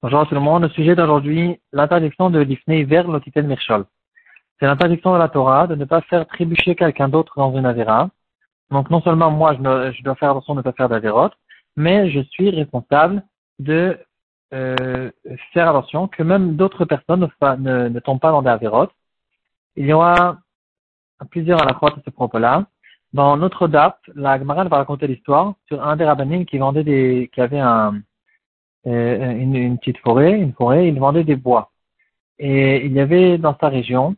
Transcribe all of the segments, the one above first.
Bonjour tout le monde. Le sujet d'aujourd'hui, l'interdiction de l'ifnei vers l'otitel mirchol. C'est l'interdiction de la Torah de ne pas faire trébucher quelqu'un d'autre dans une avéra. Donc non seulement moi je, dois faire attention de ne pas faire d'avérote, mais je suis responsable de euh, faire attention que même d'autres personnes ne, tombent pas dans des avérotes. Il y aura plusieurs à la croix de ce propos-là. Dans notre DAP, la Gemara va raconter l'histoire sur un des rabbinim qui vendait des, qui avait un, euh, une, petite forêt, une forêt, il vendait des bois. Et il y avait dans sa région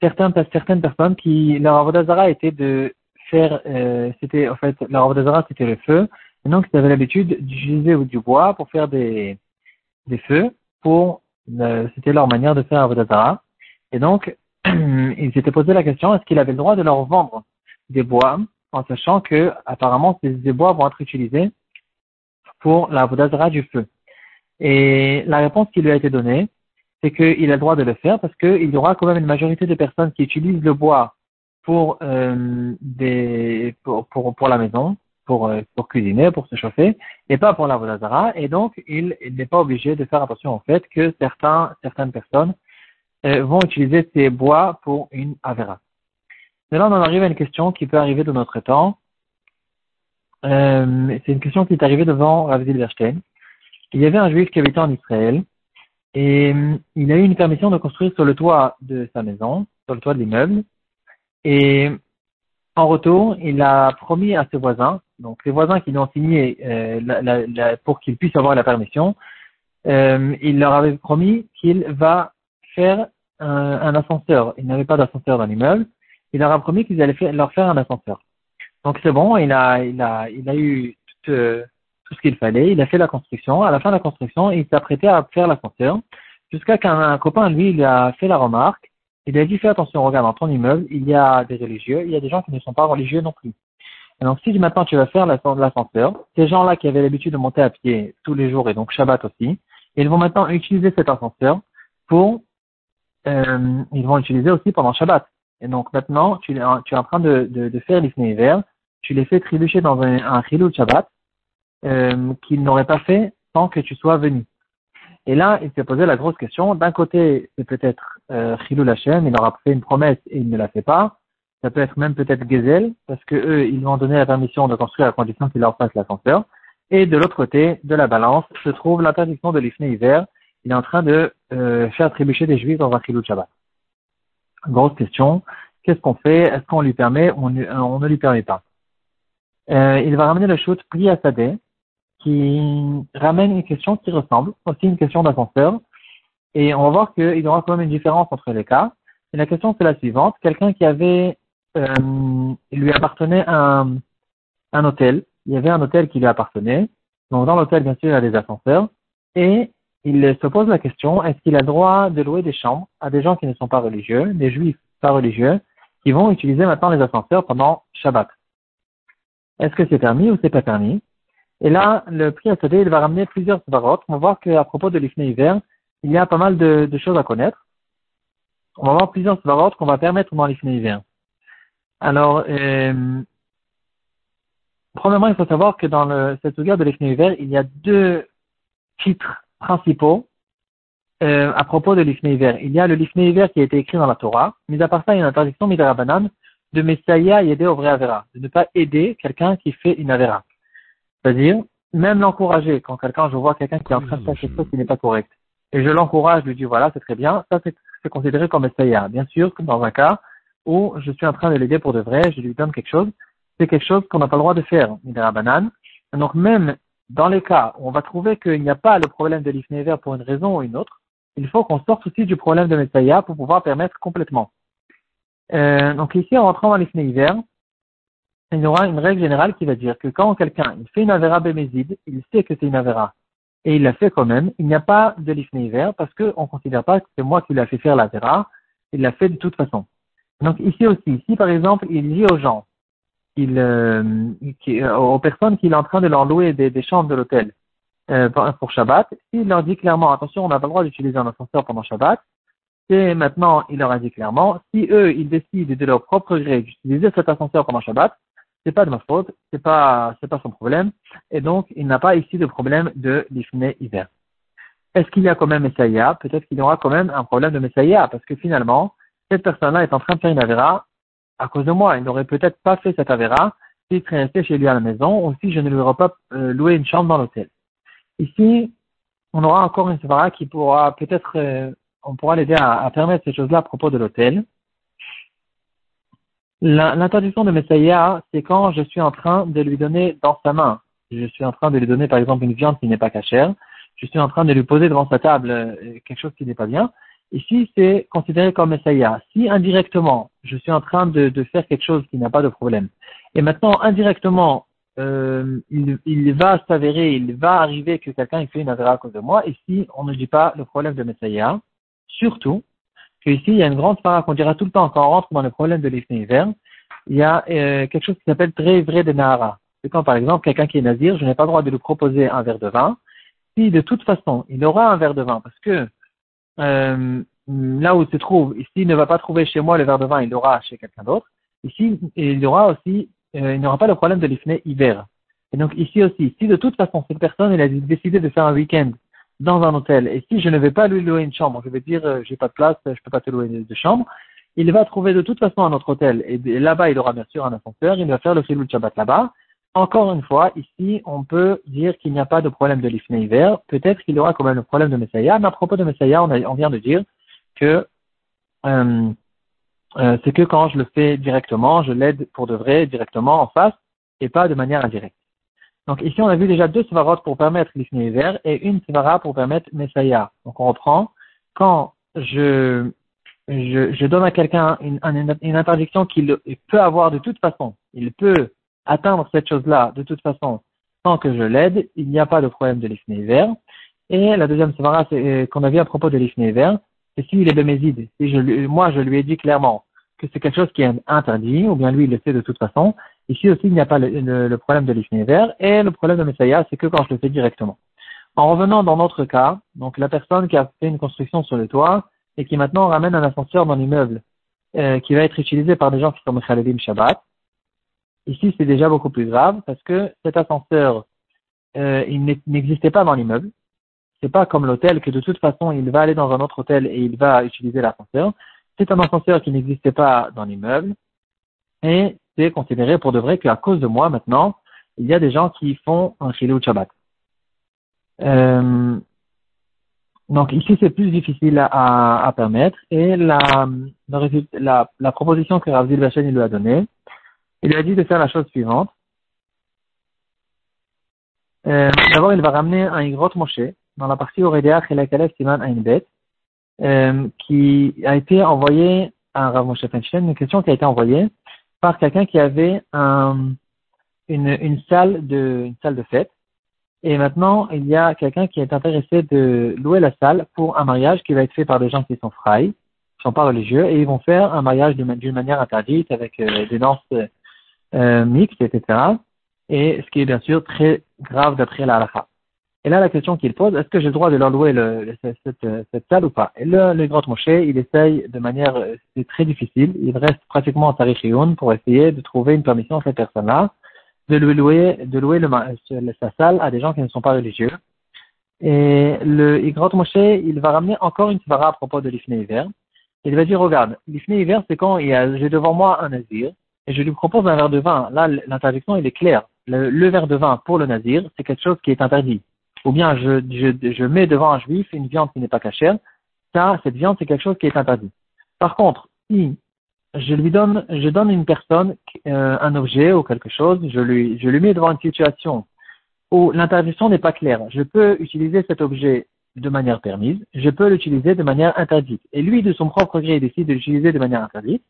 certaines, certaines personnes qui, leur avodazara était de faire, euh, c'était, en fait, leur avodazara c'était le feu. Et donc, ils avaient l'habitude d'utiliser du bois pour faire des, des feux pour, euh, c'était leur manière de faire avodazara. Et donc, ils s'étaient posé la question, est-ce qu'il avait le droit de leur vendre des bois, en sachant que apparemment ces bois vont être utilisés pour la Vodazara du feu. Et la réponse qui lui a été donnée, c'est qu'il a le droit de le faire parce qu'il y aura quand même une majorité de personnes qui utilisent le bois pour euh, des pour, pour, pour la maison, pour euh, pour cuisiner, pour se chauffer, et pas pour la Vodazara. Et donc il, n'est pas obligé de faire attention au fait que certains certaines personnes euh, vont utiliser ces bois pour une avera. Mais là, on en arrive à une question qui peut arriver de notre temps. Euh, c'est une question qui est arrivée devant Rav Zilberstein. Il y avait un juif qui habitait en Israël et euh, il a eu une permission de construire sur le toit de sa maison, sur le toit de l'immeuble. Et en retour, il a promis à ses voisins, donc les voisins qui lui ont signé euh, pour qu'ils puissent avoir la permission, il leur avait promis qu'il va faire un, un ascenseur. Il n'avait pas d'ascenseur dans l'immeuble il leur a promis qu'ils allaient leur faire un ascenseur. Donc c'est bon, il a, il a, il a eu tout, euh, tout ce qu'il fallait, il a fait la construction. À la fin de la construction, il s'apprêtait à faire l'ascenseur, jusqu'à qu'un copain, lui, il a fait la remarque. Il a dit fais attention, regarde, dans ton immeuble, il y a des religieux, il y a des gens qui ne sont pas religieux non plus. Et donc si maintenant tu vas faire l'ascenseur, ces gens-là qui avaient l'habitude de monter à pied tous les jours et donc Shabbat aussi, ils vont maintenant utiliser cet ascenseur pour, euh, ils vont l'utiliser aussi pendant Shabbat. Et donc maintenant, tu, tu es en train de, de, de faire l'ifné hiver, tu les fais trébucher dans un, un chilou Shabbat euh, qu'ils n'auraient pas fait sans que tu sois venu. Et là, il s'est posé la grosse question. D'un côté, c'est peut-être euh, Chilou il leur a fait une promesse et il ne la fait pas. Ça peut être même peut-être Gezel, parce que eux, ils lui ont donné la permission de construire à condition qu'il leur fasse l'ascenseur. Et de l'autre côté de la balance se trouve l'interdiction de l'ifné hiver. Il est en train de euh, faire trébucher des juifs dans un chilou Shabbat. Grosse question. Qu'est-ce qu'on fait? Est-ce qu'on lui permet ou on, ne lui permet pas? Euh, Il va ramener le shoot Pri Sadeh, qui ramène une question qui ressemble, aussi une question d'ascenseur. Et on va voir qu'il y aura quand même une différence entre les cas. Et la question c'est la suivante. Quelqu'un qui avait, euh, il lui appartenait un, un hôtel. Il y avait un hôtel qui lui appartenait. Donc dans l'hôtel, bien sûr, il y a des ascenseurs. Et il se pose la question, est-ce qu'il a droit de louer des chambres à des gens qui ne sont pas religieux, des juifs pas religieux, qui vont utiliser maintenant les ascenseurs pendant Shabbat? Est-ce que c'est permis ou c'est pas permis? Et là, le prix à il va ramener plusieurs svarot. On va voir qu'à propos de l'Ifné hiver, il y a pas mal de, choses à connaître. On va voir plusieurs svarot qu'on va permettre dans l'Ifné hiver. Alors, euh, premièrement, il faut savoir que dans le, cette guerre de l'Ifné hiver, il y a deux titres principaux euh, à propos de l'ifné hiver. Il y a le l'ifné hiver qui a été écrit dans la Torah, mais à part ça, il y a une interdiction banane de Messiah et aider au vrai Avera, de ne pas aider quelqu'un qui fait une Avera. C'est-à-dire, même l'encourager, quand quelqu'un, je vois quelqu'un qui est en train de faire quelque chose qui n'est pas correct, et je l'encourage, je lui dis voilà, c'est très bien, ça c'est considéré comme Messiah. Bien sûr, dans un cas où je suis en train de l'aider pour de vrai, je lui donne quelque chose, c'est quelque chose qu'on n'a pas le droit de faire, banane. Donc même dans les cas où on va trouver qu'il n'y a pas le problème de l'ifnéver pour une raison ou une autre, il faut qu'on sorte aussi du problème de Messiah pour pouvoir permettre complètement. Euh, donc ici, en rentrant dans l'ifnéver, il y aura une règle générale qui va dire que quand quelqu'un fait une avera bémézide, il sait que c'est une avera, et il l'a fait quand même, il n'y a pas de l'ifnéver parce qu'on ne considère pas que c'est moi qui l'ai fait faire l'avera, il l'a fait de toute façon. Donc ici aussi, si par exemple il dit aux gens, euh, euh, aux personnes qu'il est en train de leur louer des, chambres de l'hôtel euh, pour Shabbat, il leur dit clairement, attention, on n'a pas le droit d'utiliser un ascenseur pendant Shabbat, et maintenant, il leur a dit clairement, si eux, ils décident de leur propre gré d'utiliser cet ascenseur pendant Shabbat, c'est pas de ma faute, c'est pas, c'est pas son problème, et donc il n'a pas ici de problème de l'ifné hiver. Est-ce qu'il y a quand même Messaïa Peut-être qu'il y aura quand même un problème de Messaïa, parce que finalement, cette personne-là est en train de faire une Avera à cause de moi. Il n'aurait peut-être pas fait cette Avera s'il serait resté chez lui à la maison, ou si je ne lui aurais pas euh, loué une chambre dans l'hôtel. Ici, on aura encore une Savara qui pourra peut-être, euh, on pourra l'aider à, permettre ces choses-là à propos de l'hôtel. L'interdiction de Messaïa, c'est quand je suis en train de lui donner dans sa main. Je suis en train de lui donner, par exemple, une viande qui n'est pas cachère. Je suis en train de lui poser devant sa table euh, quelque chose qui n'est pas bien. Ici, c'est considéré comme Messaïa. Si indirectement, je suis en train de, de faire quelque chose qui n'a pas de problème, et maintenant, indirectement, euh, il, il, va s'avérer, il va arriver que quelqu'un fait une affaire à cause de moi. Ici, on ne dit pas le problème de Messiah. Surtout qu'ici, il y a une grande part qu'on dira tout le temps quand on rentre dans le problème de l'Ifné hiver, il y a euh, quelque chose qui s'appelle très vrai de Nahara. C'est quand, par exemple, quelqu'un qui est nazir, je n'ai pas le droit de lui proposer un verre de vin. Si, de toute façon, il aura un verre de vin, parce que euh, là où il se trouve, ici, il ne va pas trouver chez moi le verre de vin, il l'aura chez quelqu'un d'autre. Ici, il aura aussi euh, il n'y aura pas le problème de l'ifné hiver. Et donc ici aussi, si de toute façon cette personne elle a décidé de faire un week-end dans un hôtel, et si je ne vais pas lui louer une chambre, je vais dire euh, j'ai pas de place, je peux pas te louer de chambre, il va trouver de toute façon un autre hôtel. Et là-bas, il aura bien sûr un ascenseur, il va faire le de Shabbat là-bas. Encore une fois, ici, on peut dire qu'il n'y a pas de problème de l'ifné hiver. Peut-être qu'il y aura quand même le problème de Messiah, mais à propos de Messiah, on, vient de dire que euh, euh, c'est que quand je le fais directement, je l'aide pour de vrai directement en face et pas de manière indirecte. Donc ici, on a vu déjà deux svarot pour permettre l'ifné hiver et une svara pour permettre Messiah. Donc on reprend. Quand je, je, je donne à quelqu'un une, interdiction qu'il peut avoir de toute façon, il peut atteindre cette chose-là de toute façon sans que je l'aide, il n'y a pas de problème de l'ifné hiver. Et la deuxième svara euh, qu'on a vu à propos de l'ifné hiver, c'est s'il est bémézide. Si je, moi, je lui ai dit clairement, que c'est quelque chose qui est interdit, ou bien lui il le sait de toute façon. Ici aussi, il n'y a pas le, problème de vert et le problème de Messiah, c'est que quand je le fais directement. En revenant dans notre cas, donc la personne qui a fait une construction sur le toit et qui maintenant ramène un ascenseur dans l'immeuble euh, qui va être utilisé par des gens qui sont Mechaledim Shabbat, ici c'est déjà beaucoup plus grave parce que cet ascenseur, euh, il n'existait pas dans l'immeuble. C'est pas comme l'hôtel que de toute façon il va aller dans un autre hôtel et il va utiliser l'ascenseur. C'est un ascenseur qui n'existait pas dans l'immeuble et c'est considéré pour de vrai qu'à cause de moi maintenant, il y a des gens qui font un chilou Shabbat. Euh, donc ici c'est plus difficile à, à, permettre et la, la, proposition que Rav Zilbachen lui a donnée, il lui a dit de faire la chose suivante. Euh, D'abord il va ramener un grotte Moshe dans la partie Oredeach et la Kalef Siman Ainbet euh, qui a été envoyé à Rav Moshe une question qui a été envoyée par quelqu'un qui avait un, une, une, salle de, une salle de fête. Et maintenant, il y a quelqu'un qui est intéressé de louer la salle pour un mariage qui va être fait par des gens qui sont frais, qui sont pas religieux, et ils vont faire un mariage d'une manière interdite avec euh, des danses euh, mixtes, etc. Et ce qui est bien sûr très grave d'après la halakha. Et là, la question qu'il pose, est-ce que j'ai le droit de leur louer le, cette, cette, salle ou pas? Et le, le grand Moshe, il essaye de manière, c'est très difficile, il reste pratiquement en Tarikhiyoun pour essayer de trouver une permission à cette personne-là de lui louer, de louer le, sa salle à des gens qui ne sont pas religieux. Et le Igrot Moshe, il va ramener encore une svara à propos de l'Ifné hiver. Il va dire, regarde, l'Ifné hiver, c'est quand j'ai devant moi un nazir et je lui propose un verre de vin. Là, l'interdiction, il est claire. Le, verre de vin pour le nazir, c'est quelque chose qui est interdit ou bien je mets devant un juif une viande qui n'est pas cachère, ça, cette viande, c'est quelque chose qui est interdit. Par contre, si je lui donne, je donne une personne euh, un objet ou quelque chose, je lui, je lui mets devant une situation où l'interdiction n'est pas claire. Je peux utiliser cet objet de manière permise, je peux l'utiliser de manière interdite. Et lui, de son propre gré, décide de l'utiliser de manière interdite.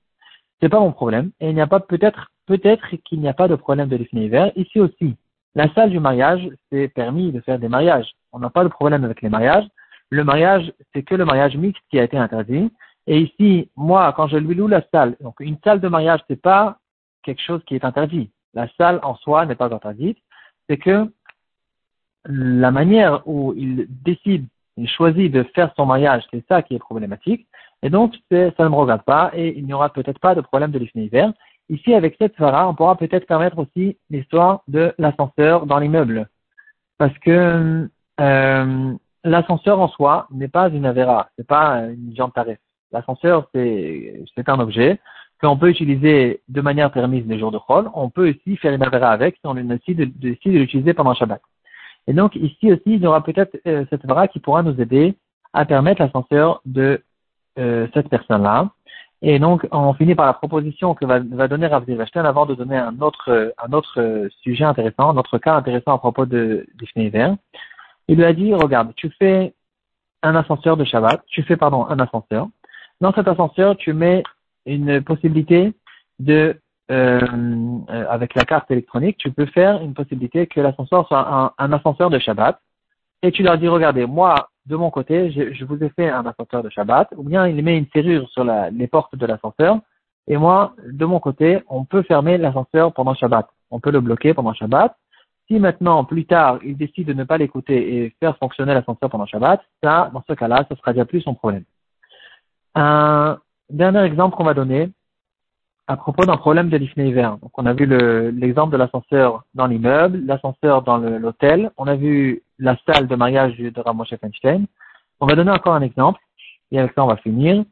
C'est pas mon problème. Et il n'y a pas peut-être, peut-être qu'il n'y a pas de problème de l'effet hiver. Ici aussi, la salle du mariage, c'est permis de faire des mariages. On n'a pas de problème avec les mariages. Le mariage, c'est que le mariage mixte qui a été interdit. Et ici, moi, quand je lui loue la salle, donc une salle de mariage, c'est pas quelque chose qui est interdit. La salle en soi n'est pas interdite. C'est que la manière où il décide, il choisit de faire son mariage, c'est ça qui est problématique. Et donc, ça ne me regarde pas et il n'y aura peut-être pas de problème de l'ifné hiver. Ici, avec cette svara, on pourra peut-être permettre aussi l'histoire de l'ascenseur dans l'immeuble. Parce que euh, l'ascenseur en soi n'est pas une avera, c'est pas une jambe tarif. L'ascenseur, c'est, un objet qu'on peut utiliser de manière permise les jours de Chol. On peut aussi faire une avera avec si on décide de, l'utiliser pendant Shabbat. Et donc, ici aussi, il y aura peut-être euh, cette avera qui pourra nous aider à permettre l'ascenseur de euh, cette personne-là. Et donc, on finit par la proposition que va, va donner Rav Zilvashten avant de donner un autre, un autre sujet intéressant, un autre cas intéressant à propos de, de Il lui a dit, regarde, tu fais un ascenseur de Shabbat, tu fais, pardon, un ascenseur. Dans cet ascenseur, tu mets une possibilité de, euh avec la carte électronique, tu peux faire une possibilité que l'ascenseur soit un, un ascenseur de Shabbat. Et tu leur dis, regardez, moi, de mon côté, je, je, vous ai fait un ascenseur de Shabbat, ou bien il met une serrure sur la, les portes de l'ascenseur, et moi, de mon côté, on peut fermer l'ascenseur pendant Shabbat. On peut le bloquer pendant Shabbat. Si maintenant, plus tard, il décide de ne pas l'écouter et faire fonctionner l'ascenseur pendant Shabbat, ça, dans ce cas-là, ce sera déjà plus son problème. Un dernier exemple qu'on va donner, à propos d'un problème de l'Ifnei Donc, on a vu l'exemple de l'ascenseur dans l'immeuble, l'ascenseur dans l'hôtel, on a vu la salle de mariage de Ramoshe Feinstein. On va donner encore un exemple, et avec ça on va finir.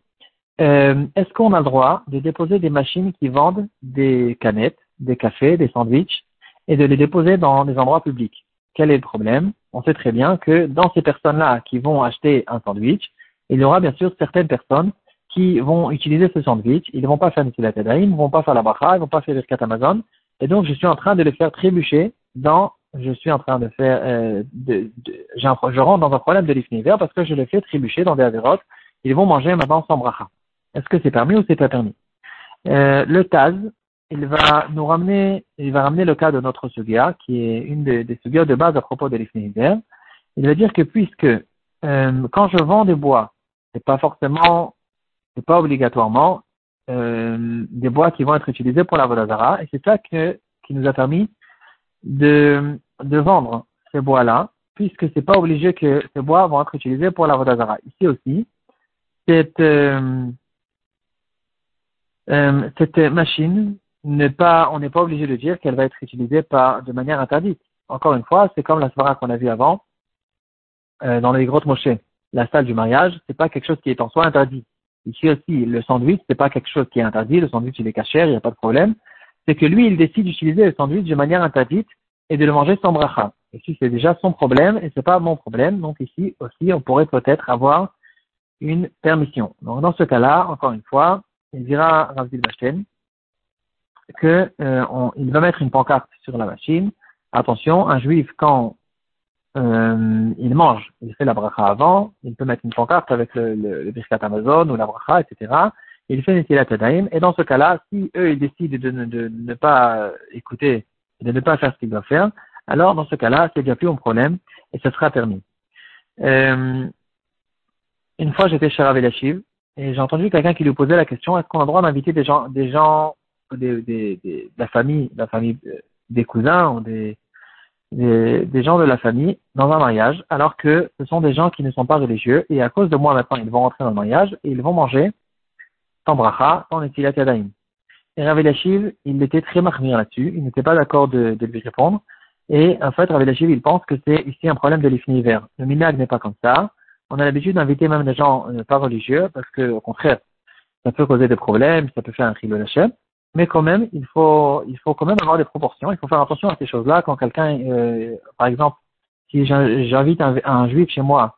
Euh, Est-ce qu'on a le droit de déposer des machines qui vendent des canettes, des cafés, des sandwichs, et de les déposer dans des endroits publics? Quel est le problème? On sait très bien que dans ces personnes-là qui vont acheter un sandwich, il y aura bien sûr certaines personnes qui vont utiliser ce sandwich, ils ne vont pas faire Nitilat ils ne vont pas faire la bracha, ils ne vont pas faire le Amazon, et donc je suis en train de les faire trébucher dans, je suis en train de faire, euh, de, de, je rentre dans un problème de l'ifniver parce que je les fais trébucher dans des avérotes, ils vont manger maintenant sans bracha. Est-ce que c'est permis ou c'est pas permis? Euh, Le Taz, il va nous ramener, il va ramener le cas de notre sugia, qui est une des, des de base à propos de l'ifniver. Il va dire que puisque euh, quand je vends des bois, c'est pas forcément c'est pas obligatoirement euh, des bois qui vont être utilisés pour la Vodazara. Et c'est ça qui nous a permis de, de vendre ces bois-là, puisque c'est pas obligé que ces bois vont être utilisés pour la Vodazara. Ici aussi, cette, euh, euh, cette machine n'est pas, on n'est pas obligé de dire qu'elle va être utilisée par, de manière interdite. Encore une fois, c'est comme la svara qu'on a vu avant, euh, dans les grottes mochées. La salle du mariage, c'est pas quelque chose qui est en soi interdit. Ici aussi, le sandwich, c'est pas quelque chose qui est interdit. Le sandwich, il est caché, il n'y a pas de problème. C'est que lui, il décide d'utiliser le sandwich de manière interdite et de le manger sans bracha. Ici, c'est déjà son problème et c'est pas mon problème. Donc ici aussi, on pourrait peut-être avoir une permission. Donc dans ce cas-là, encore une fois, il dira Rav Bachten que euh, va mettre une pancarte sur la machine. Attention, un juif quand euh, il mange, il fait la bracha avant, il peut mettre une pancarte avec le, le, le Birkat Amazon ou la bracha, etc. Il fait une Tadaim, et dans ce cas-là, si eux ils décident de, de, de, ne pas écouter, de ne pas faire ce qu'ils doivent faire, alors dans ce cas-là, c'est déjà plus un problème et ce sera permis. Euh, une fois, j'étais chez Rav et j'ai entendu quelqu'un qui lui posait la question est-ce qu'on a le droit d'inviter des gens, des gens, des, des, des, de la famille, la famille, euh, des cousins ou des des, gens de la famille dans un mariage, alors que ce sont des gens qui ne sont pas religieux, et à cause de moi maintenant, ils vont rentrer dans le mariage et ils vont manger sans bracha, sans netilat yadayim. Et Rav il était très marmire là-dessus, il n'était pas d'accord de, lui répondre, et en fait, Rav il pense que c'est ici un problème de hiver. Le minag n'est pas comme ça. On a l'habitude d'inviter même des gens euh, pas religieux, parce que, au contraire, ça peut causer des problèmes, ça peut faire un la lachem mais quand même, il faut, il faut quand même avoir des proportions. Il faut faire attention à ces choses-là. Quand quelqu'un, euh, par exemple, si j'invite un, juif chez moi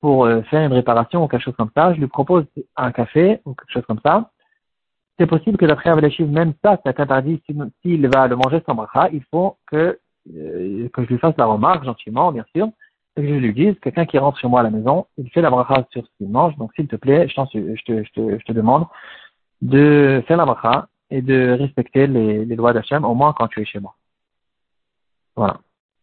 pour euh, faire une réparation ou quelque chose comme ça, je lui propose un café ou quelque chose comme ça. C'est possible que d'après Avalachim, même ça, c'est interdit. S'il va le manger sans bracha, il faut que, euh, que je lui fasse la remarque gentiment, bien sûr, et que je lui dise, quelqu'un qui rentre chez moi à la maison, il fait la bracha sur ce qu'il mange, donc s'il te plaît, je te demande de faire la bracha et de respecter les, les lois d'Hachem, au moins quand tu es chez moi. Voilà.